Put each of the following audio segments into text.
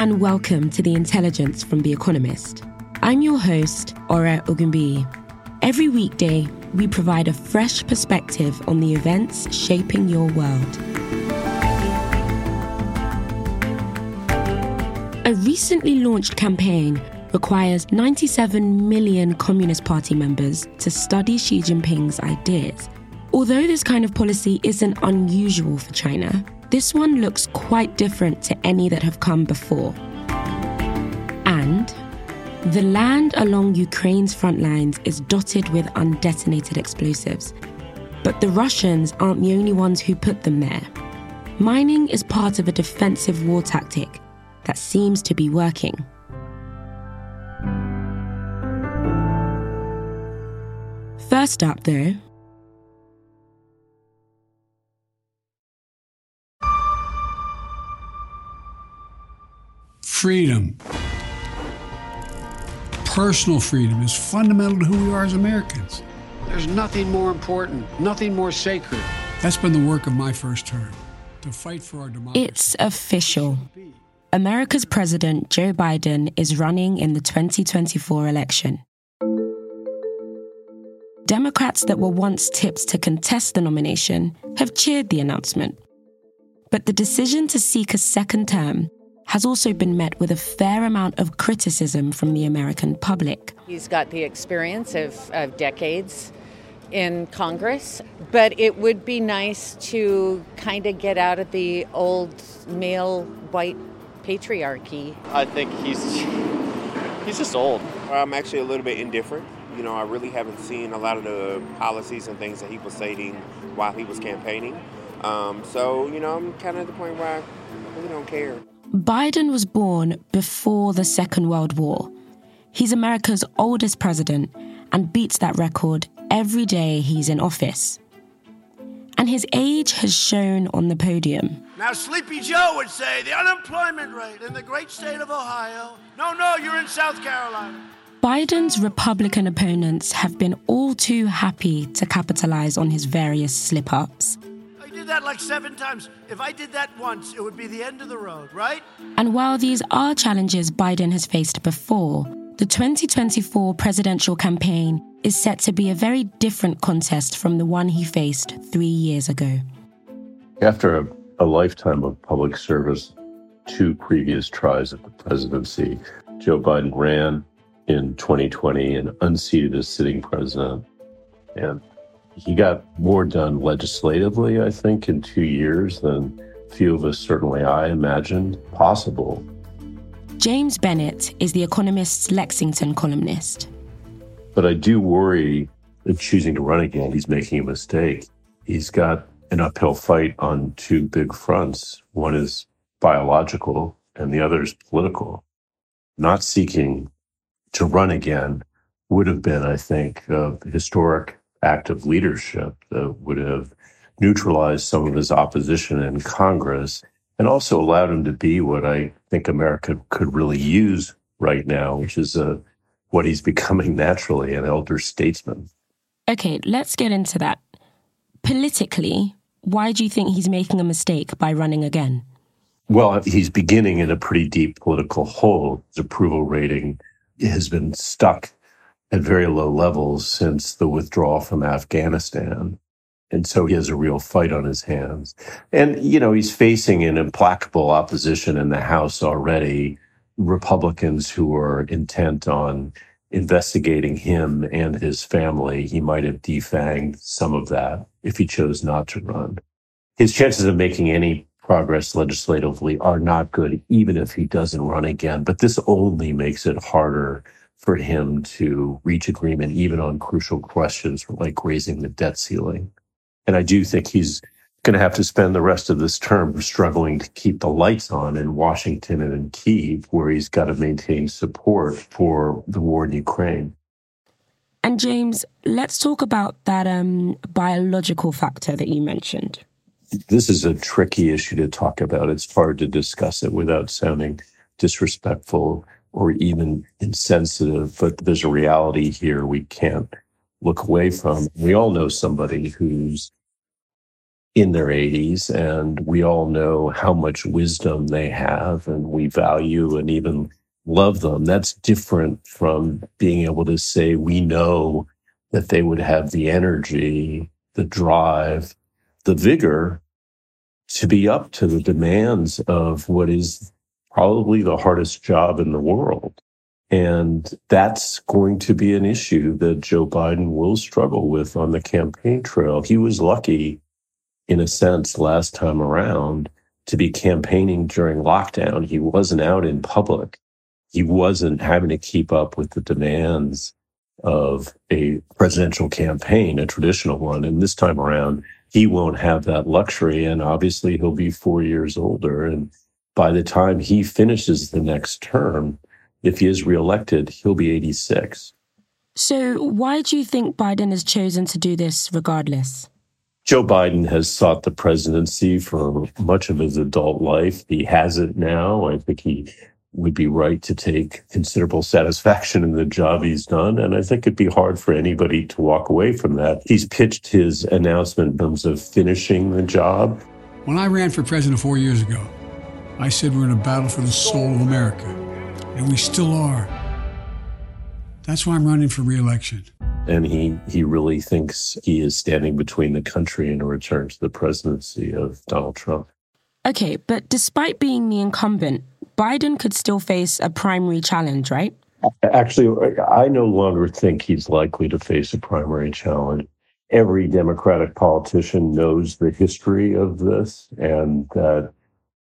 And welcome to The Intelligence from The Economist. I'm your host, Ore Ogunbiyi. Every weekday, we provide a fresh perspective on the events shaping your world. A recently launched campaign requires 97 million Communist Party members to study Xi Jinping's ideas. Although this kind of policy isn't unusual for China, this one looks quite different to any that have come before. And the land along Ukraine's front lines is dotted with undetonated explosives. But the Russians aren't the only ones who put them there. Mining is part of a defensive war tactic that seems to be working. First up, though, freedom. Personal freedom is fundamental to who we are as Americans. There's nothing more important, nothing more sacred. That's been the work of my first term to fight for our democracy. It's official. America's President Joe Biden is running in the 2024 election. Democrats that were once tipped to contest the nomination have cheered the announcement. But the decision to seek a second term has also been met with a fair amount of criticism from the American public. He's got the experience of, of decades in Congress, but it would be nice to kind of get out of the old male white patriarchy. I think he's he's just old. I'm actually a little bit indifferent. You know, I really haven't seen a lot of the policies and things that he was saying while he was campaigning. Um, so, you know, I'm kind of at the point where I really don't care. Biden was born before the Second World War. He's America's oldest president and beats that record every day he's in office. And his age has shown on the podium. Now, Sleepy Joe would say the unemployment rate in the great state of Ohio. No, no, you're in South Carolina. Biden's Republican opponents have been all too happy to capitalize on his various slip ups that like seven times. If I did that once, it would be the end of the road, right? And while these are challenges Biden has faced before, the 2024 presidential campaign is set to be a very different contest from the one he faced three years ago. After a, a lifetime of public service, two previous tries at the presidency, Joe Biden ran in 2020 and unseated as sitting president. And he got more done legislatively, I think, in two years than few of us, certainly I imagined possible. James Bennet is The Economist's Lexington columnist. But I do worry that choosing to run again, he's making a mistake. He's got an uphill fight on two big fronts. One is biological, and the other is political. Not seeking to run again would have been, I think, a historic act of leadership that would have neutralized some of his opposition in Congress and also allowed him to be what I think America could really use right now, which is a, what he's becoming naturally an elder statesman. Okay, let's get into that. Politically, why do you think he's making a mistake by running again? Well, he's beginning in a pretty deep political hole. His approval rating has been stuck at very low levels since the withdrawal from Afghanistan. And so he has a real fight on his hands. And, you know, he's facing an implacable opposition in the House already. Republicans who are intent on investigating him and his family. He might have defanged some of that if he chose not to run. His chances of making any progress legislatively are not good, even if he doesn't run again. But this only makes it harder for him to reach agreement, even on crucial questions like raising the debt ceiling. And I do think he's going to have to spend the rest of this term struggling to keep the lights on in Washington and in Kiev, where he's got to maintain support for the war in Ukraine. And James, let's talk about that um, biological factor that you mentioned. This is a tricky issue to talk about. It's hard to discuss it without sounding disrespectful or even insensitive, but there's a reality here we can't look away from. We all know somebody who's in their 80s and we all know how much wisdom they have and we value and even love them. That's different from being able to say we know that they would have the energy, the drive, the vigor to be up to the demands of what is probably the hardest job in the world. And that's going to be an issue that Joe Biden will struggle with on the campaign trail. He was lucky, in a sense, last time around to be campaigning during lockdown. He wasn't out in public. He wasn't having to keep up with the demands of a presidential campaign, a traditional one. And this time around, he won't have that luxury. And obviously, he'll be four years older. And by the time he finishes the next term, if he is reelected, he'll be 86. So, why do you think Biden has chosen to do this regardless? Joe Biden has sought the presidency for much of his adult life. He has it now. I think he would be right to take considerable satisfaction in the job he's done. And I think it'd be hard for anybody to walk away from that. He's pitched his announcement in terms of finishing the job. When I ran for president four years ago, I said we're in a battle for the soul of America, and we still are. That's why I'm running for reelection. And he, he really thinks he is standing between the country and a return to the presidency of Donald Trump. Okay, but despite being the incumbent, Biden could still face a primary challenge, right? Actually, I no longer think he's likely to face a primary challenge. Every Democratic politician knows the history of this and that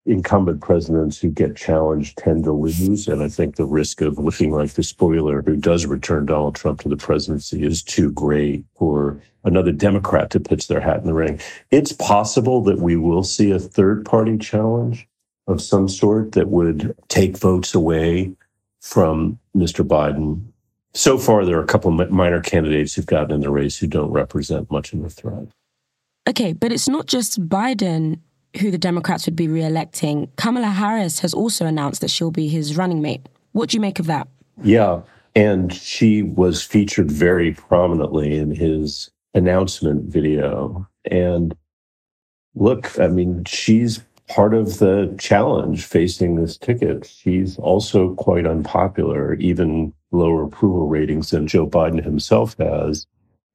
incumbent presidents who get challenged tend to lose. And I think the risk of looking like the spoiler who does return Donald Trump to the presidency is too great for another Democrat to pitch their hat in the ring. It's possible that we will see a third party challenge of some sort that would take votes away from Mr. Biden. So far, there are a couple of minor candidates who've gotten in the race who don't represent much of a threat. Okay, but it's not just Biden who the Democrats would be re-electing, Kamala Harris has also announced that she'll be his running mate. What do you make of that? Yeah, and she was featured very prominently in his announcement video. And look, I mean, she's part of the challenge facing this ticket. She's also quite unpopular, even lower approval ratings than Joe Biden himself has.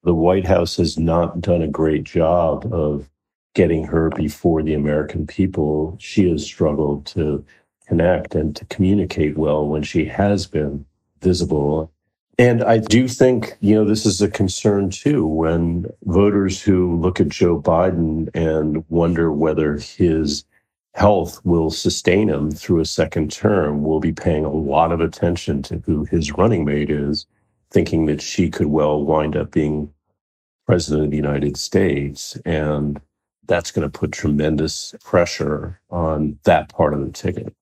The White House has not done a great job of getting her before the American people, she has struggled to connect and to communicate well when she has been visible. And I do think, you know, this is a concern too when voters who look at Joe Biden and wonder whether his health will sustain him through a second term will be paying a lot of attention to who his running mate is, thinking that she could well wind up being president of the United States. And that's going to put tremendous pressure on that part of the ticket.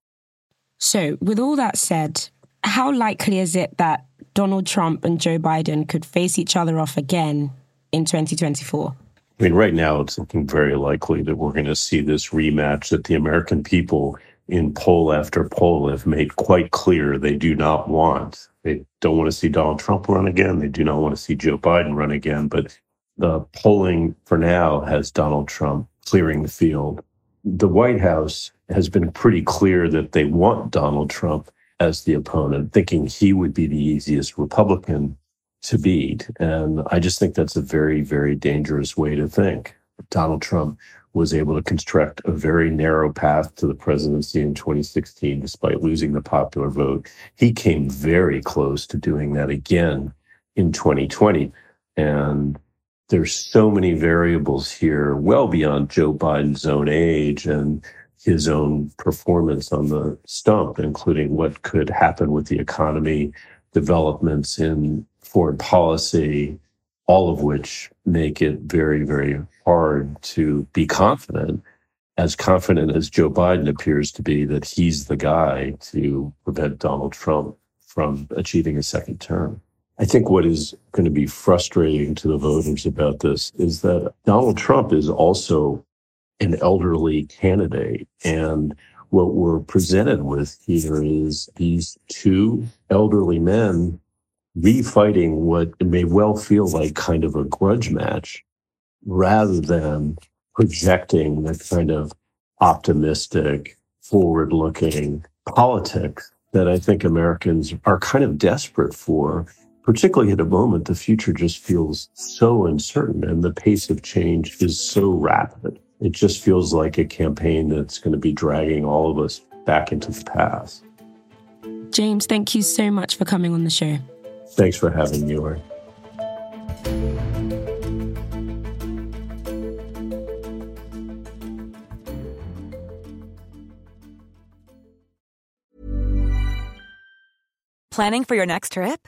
So, with all that said, how likely is it that Donald Trump and Joe Biden could face each other off again in 2024? I mean, right now it's looking very likely that we're going to see this rematch that the American people in poll after poll have made quite clear they do not want. They don't want to see Donald Trump run again. They do not want to see Joe Biden run again. But the polling for now has Donald Trump clearing the field. The White House has been pretty clear that they want Donald Trump as the opponent, thinking he would be the easiest Republican to beat. And I just think that's a very, very dangerous way to think. Donald Trump was able to construct a very narrow path to the presidency in 2016, despite losing the popular vote. He came very close to doing that again in 2020. And there's so many variables here, well beyond Joe Biden's own age and his own performance on the stump, including what could happen with the economy, developments in foreign policy, all of which make it very, very hard to be confident, as confident as Joe Biden appears to be, that he's the guy to prevent Donald Trump from achieving a second term. I think what is going to be frustrating to the voters about this is that Donald Trump is also an elderly candidate. And what we're presented with here is these two elderly men refighting what may well feel like kind of a grudge match rather than projecting the kind of optimistic, forward looking politics that I think Americans are kind of desperate for, particularly at a moment the future just feels so uncertain and the pace of change is so rapid. It just feels like a campaign that's going to be dragging all of us back into the past. James, thank you so much for coming on the show. Thanks for having me, Ori. Planning for your next trip?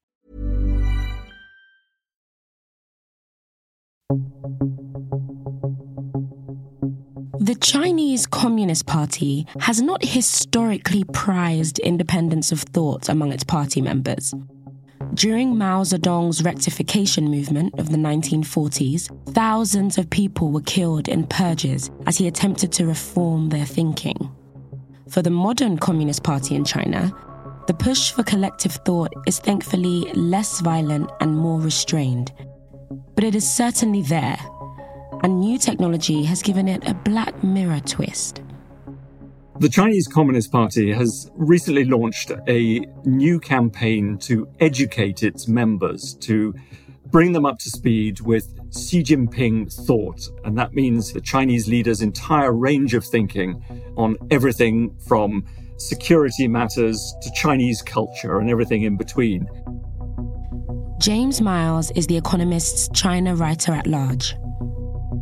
The Chinese Communist Party has not historically prized independence of thought among its party members. During Mao Zedong's rectification movement of the 1940s, thousands of people were killed in purges as he attempted to reform their thinking. For the modern Communist Party in China, the push for collective thought is thankfully less violent and more restrained. But it is certainly there, and new technology has given it a Black Mirror twist. The Chinese Communist Party has recently launched a new campaign to educate its members, to bring them up to speed with Xi Jinping thought. And that means the Chinese leader's entire range of thinking on everything from security matters to Chinese culture and everything in between. James Miles is The Economist's China writer at large.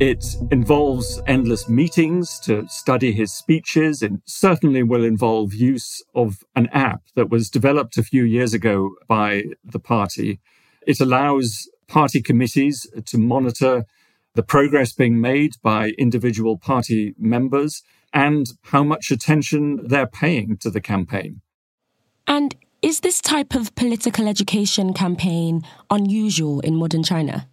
It involves endless meetings to study his speeches. It certainly will involve use of an app that was developed a few years ago by the party. It allows party committees to monitor the progress being made by individual party members and how much attention they're paying to the campaign. And is this type of political education campaign unusual in modern China?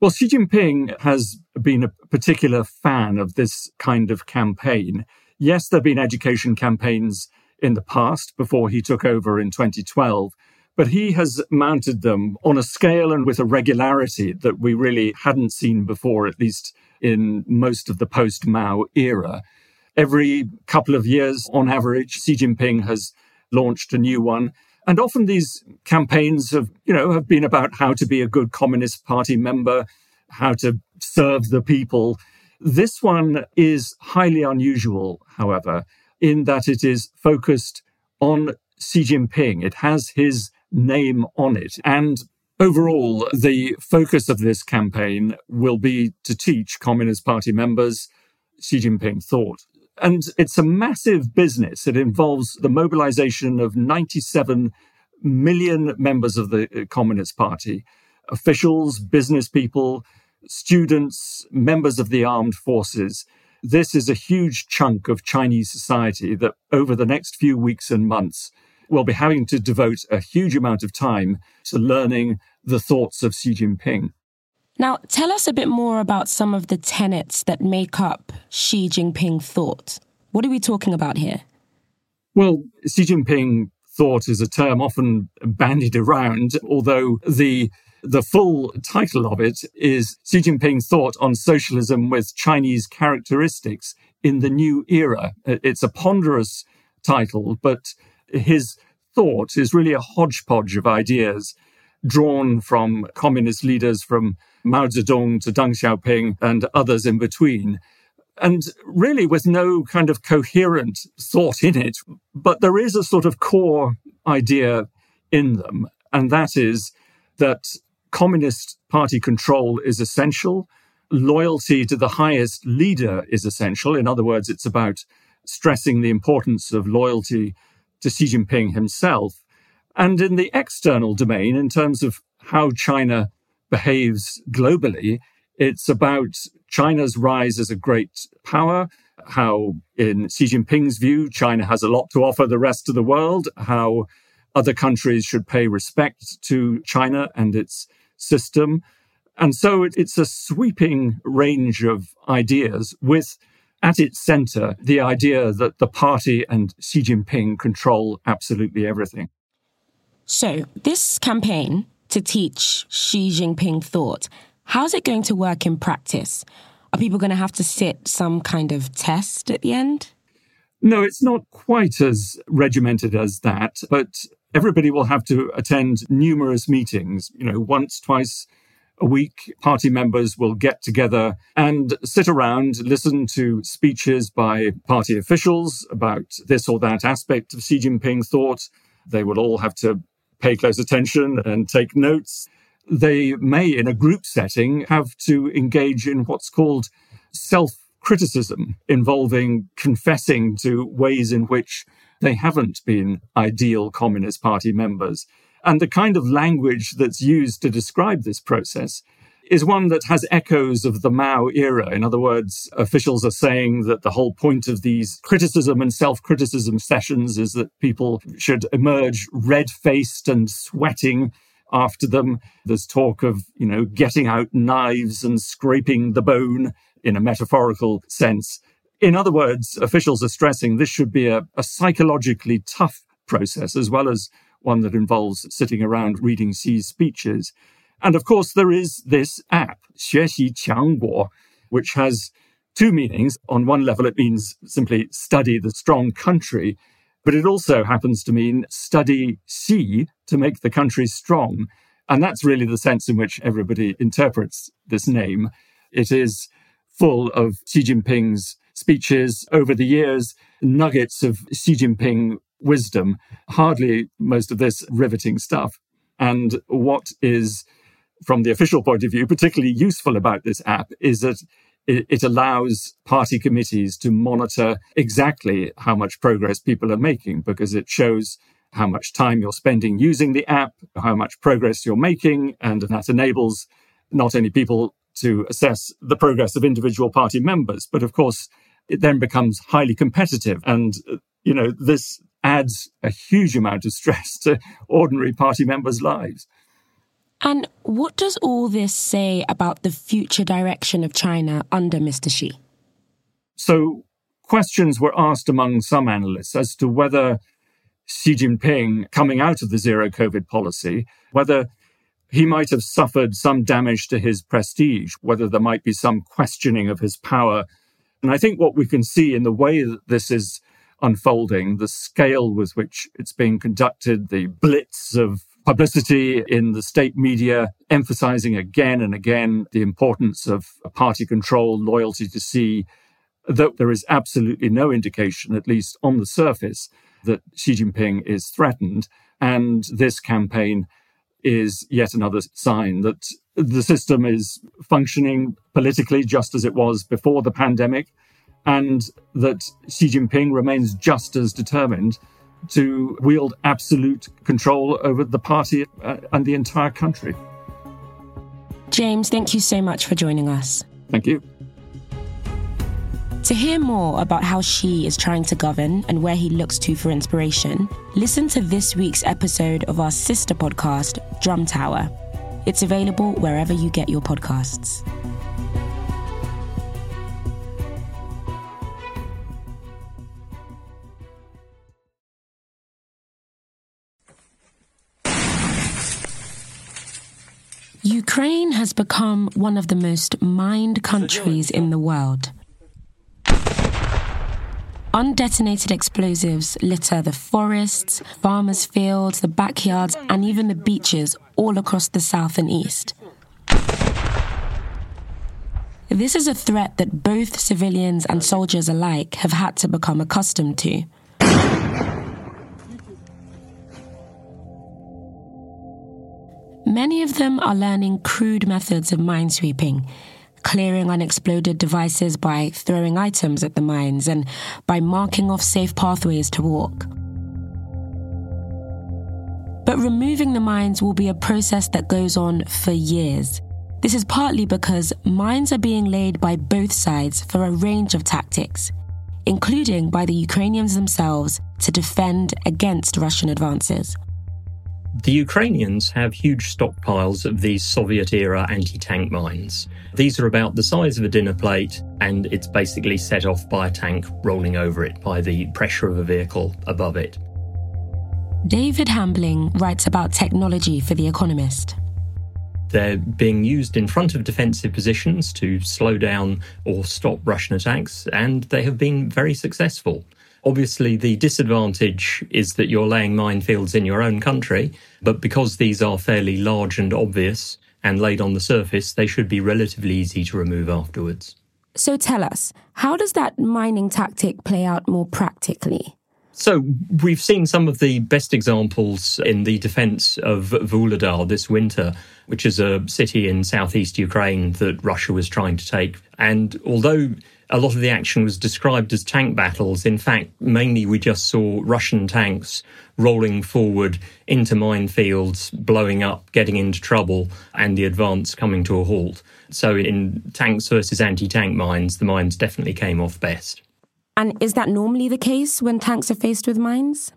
Well, Xi Jinping has been a particular fan of this kind of campaign. Yes, there have been education campaigns in the past before he took over in 2012, but he has mounted them on a scale and with a regularity that we really hadn't seen before, at least in most of the post Mao era. Every couple of years, on average, Xi Jinping has launched a new one. And often these campaigns have, you know, have been about how to be a good Communist Party member, how to serve the people. This one is highly unusual, however, in that it is focused on Xi Jinping. It has his name on it. And overall, the focus of this campaign will be to teach Communist Party members Xi Jinping thought. And it's a massive business. It involves the mobilization of 97 million members of the uh, Communist Party, officials, business people, students, members of the armed forces. This is a huge chunk of Chinese society that over the next few weeks and months will be having to devote a huge amount of time to learning the thoughts of Xi Jinping. Now, tell us a bit more about some of the tenets that make up Xi Jinping thought. What are we talking about here? Well, Xi Jinping thought is a term often bandied around, although the the full title of it is Xi Jinping Thought on Socialism with Chinese Characteristics in the New Era. It's a ponderous title, but his thought is really a hodgepodge of ideas drawn from communist leaders from Mao Zedong to Deng Xiaoping and others in between. And really with no kind of coherent thought in it. But there is a sort of core idea in them. And that is that Communist Party control is essential. Loyalty to the highest leader is essential. In other words, it's about stressing the importance of loyalty to Xi Jinping himself. And in the external domain, in terms of how China behaves globally, it's about China's rise as a great power, how, in Xi Jinping's view, China has a lot to offer the rest of the world, how other countries should pay respect to China and its system. And so it's a sweeping range of ideas with at its center the idea that the party and Xi Jinping control absolutely everything. So, this campaign to teach Xi Jinping thought, how's it going to work in practice? Are people going to have to sit some kind of test at the end? No, it's not quite as regimented as that, but everybody will have to attend numerous meetings, you know, once, twice a week. Party members will get together and sit around, listen to speeches by party officials about this or that aspect of Xi Jinping thought. They will all have to pay close attention and take notes. They may, in a group setting, have to engage in what's called self criticism, involving confessing to ways in which they haven't been ideal Communist Party members. And the kind of language that's used to describe this process is one that has echoes of the Mao era. In other words, officials are saying that the whole point of these criticism and self criticism sessions is that people should emerge red faced and sweating after them. There's talk of, you know, getting out knives and scraping the bone in a metaphorical sense. In other words, officials are stressing this should be a, a psychologically tough process as well as one that involves sitting around reading Xi's speeches. And of course, there is this app, Xuexi Qiangguo, which has two meanings. On one level, it means simply study the strong country, but it also happens to mean study Xi to make the country strong. And that's really the sense in which everybody interprets this name. It is full of Xi Jinping's speeches over the years, nuggets of Xi Jinping wisdom, hardly most of this riveting stuff. And what is from the official point of view, particularly useful about this app is that it, allows party committees to monitor exactly how much progress people are making because it shows how much time you're spending using the app, how much progress you're making, and that enables not only people to assess the progress of individual party members, but of course, it then becomes highly competitive. And, you know, this adds a huge amount of stress to ordinary party members' lives. And what does all this say about the future direction of China under Mr. Xi? So, questions were asked among some analysts as to whether Xi Jinping, coming out of the zero COVID policy, whether he might have suffered some damage to his prestige, whether there might be some questioning of his power. And I think what we can see in the way that this is unfolding, the scale with which it's being conducted, the blitz of publicity in the state media, emphasizing again and again the importance of party control, loyalty to Xi, that there is absolutely no indication, at least on the surface, that Xi Jinping is threatened. And this campaign is yet another sign that the system is functioning politically just as it was before the pandemic and that Xi Jinping remains just as determined to wield absolute control over the party uh, and the entire country. James, thank you so much for joining us. Thank you. To hear more about how Xi is trying to govern and where he looks to for inspiration, listen to this week's episode of our sister podcast, Drum Tower. It's available wherever you get your podcasts. Has become one of the most mined countries in the world. Undetonated explosives litter the forests, farmers' fields, the backyards, and even the beaches all across the south and east. This is a threat that both civilians and soldiers alike have had to become accustomed to. Many of them are learning crude methods of minesweeping, clearing unexploded devices by throwing items at the mines and by marking off safe pathways to walk. But removing the mines will be a process that goes on for years. This is partly because mines are being laid by both sides for a range of tactics, including by the Ukrainians themselves to defend against Russian advances. The Ukrainians have huge stockpiles of these Soviet era anti tank mines. These are about the size of a dinner plate, and it's basically set off by a tank rolling over it by the pressure of a vehicle above it. David Hambling writes about technology for The Economist. They're being used in front of defensive positions to slow down or stop Russian attacks, and they have been very successful. Obviously, the disadvantage is that you're laying minefields in your own country, but because these are fairly large and obvious and laid on the surface, they should be relatively easy to remove afterwards. So tell us, how does that mining tactic play out more practically? So, we've seen some of the best examples in the defense of Vuhledar this winter, which is a city in southeast Ukraine that Russia was trying to take. And although a lot of the action was described as tank battles. In fact, mainly we just saw Russian tanks rolling forward into minefields, blowing up, getting into trouble, and the advance coming to a halt. So, in tanks versus anti tank mines, the mines definitely came off best. And is that normally the case when tanks are faced with mines?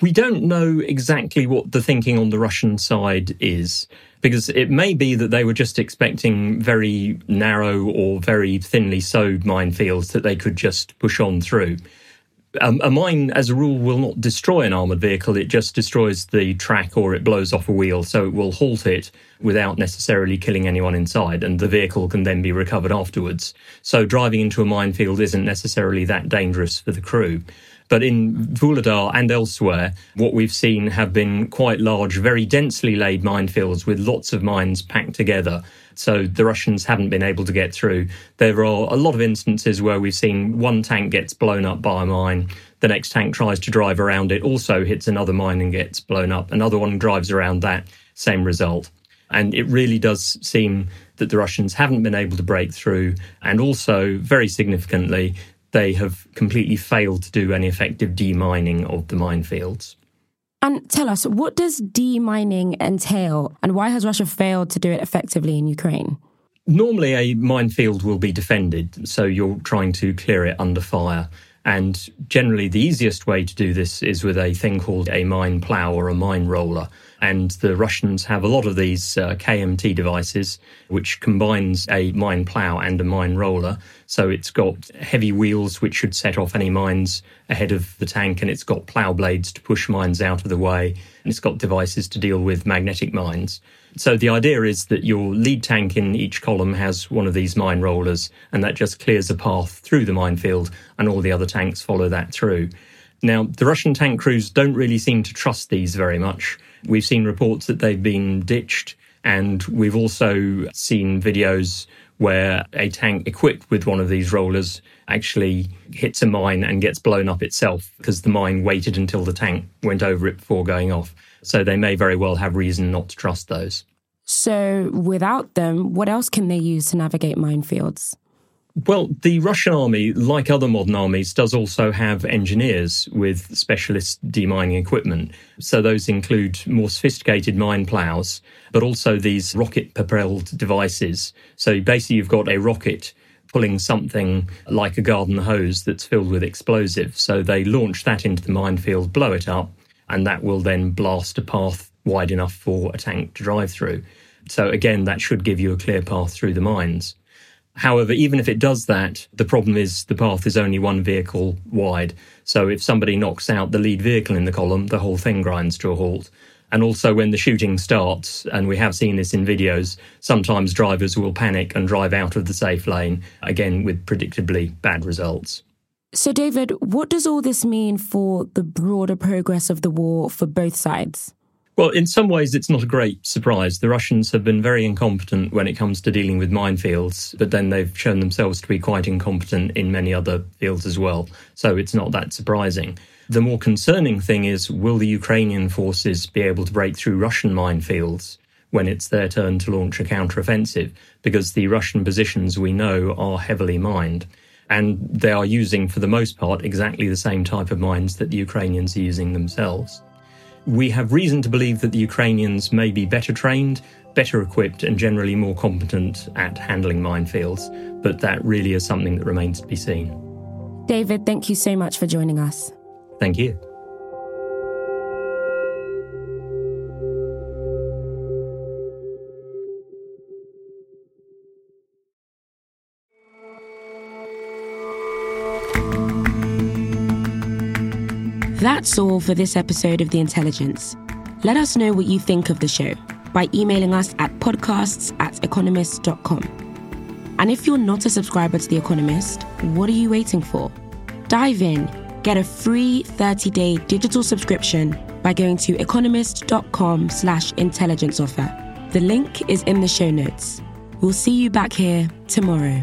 We don't know exactly what the thinking on the Russian side is because it may be that they were just expecting very narrow or very thinly sowed minefields that they could just push on through. Um, a mine, as a rule, will not destroy an armoured vehicle. It just destroys the track or it blows off a wheel. So it will halt it without necessarily killing anyone inside, and the vehicle can then be recovered afterwards. So driving into a minefield isn't necessarily that dangerous for the crew. But in Vuhledar and elsewhere, what we've seen have been quite large, very densely laid minefields with lots of mines packed together. So the Russians haven't been able to get through. There are a lot of instances where we've seen one tank gets blown up by a mine. The next tank tries to drive around it, also hits another mine and gets blown up. Another one drives around that, same result. And it really does seem that the Russians haven't been able to break through. And also, very significantly, they have completely failed to do any effective demining of the minefields. And tell us, what does demining entail, and why has Russia failed to do it effectively in Ukraine? Normally, a minefield will be defended, so you're trying to clear it under fire. And generally, the easiest way to do this is with a thing called a mine plow or a mine roller. And the Russians have a lot of these uh, KMT devices, which combines a mine plow and a mine roller. So it's got heavy wheels, which should set off any mines ahead of the tank, and it's got plow blades to push mines out of the way, and it's got devices to deal with magnetic mines. So the idea is that your lead tank in each column has one of these mine rollers, and that just clears a path through the minefield, and all the other tanks follow that through. Now, the Russian tank crews don't really seem to trust these very much. We've seen reports that they've been ditched, and we've also seen videos where a tank equipped with one of these rollers actually hits a mine and gets blown up itself because the mine waited until the tank went over it before going off. So they may very well have reason not to trust those. So, without them, what else can they use to navigate minefields? Well, the Russian army, like other modern armies, does also have engineers with specialist demining equipment. So those include more sophisticated mine plows, but also these rocket propelled devices. So basically, you've got a rocket pulling something like a garden hose that's filled with explosive. So they launch that into the minefield, blow it up, and that will then blast a path wide enough for a tank to drive through. So again, that should give you a clear path through the mines. However, even if it does that, the problem is the path is only one vehicle wide. So if somebody knocks out the lead vehicle in the column, the whole thing grinds to a halt. And also, when the shooting starts, and we have seen this in videos, sometimes drivers will panic and drive out of the safe lane, again with predictably bad results. So, David, what does all this mean for the broader progress of the war for both sides? Well, in some ways, it's not a great surprise. The Russians have been very incompetent when it comes to dealing with minefields, but then they've shown themselves to be quite incompetent in many other fields as well. So it's not that surprising. The more concerning thing is will the Ukrainian forces be able to break through Russian minefields when it's their turn to launch a counteroffensive? Because the Russian positions we know are heavily mined. And they are using, for the most part, exactly the same type of mines that the Ukrainians are using themselves. We have reason to believe that the Ukrainians may be better trained, better equipped, and generally more competent at handling minefields, but that really is something that remains to be seen. David, thank you so much for joining us. Thank you. That's all for this episode of The Intelligence. Let us know what you think of the show by emailing us at podcasts at economist.com. And if you're not a subscriber to The Economist, what are you waiting for? Dive in, get a free 30-day digital subscription by going to economist.com slash intelligence offer. The link is in the show notes. We'll see you back here tomorrow.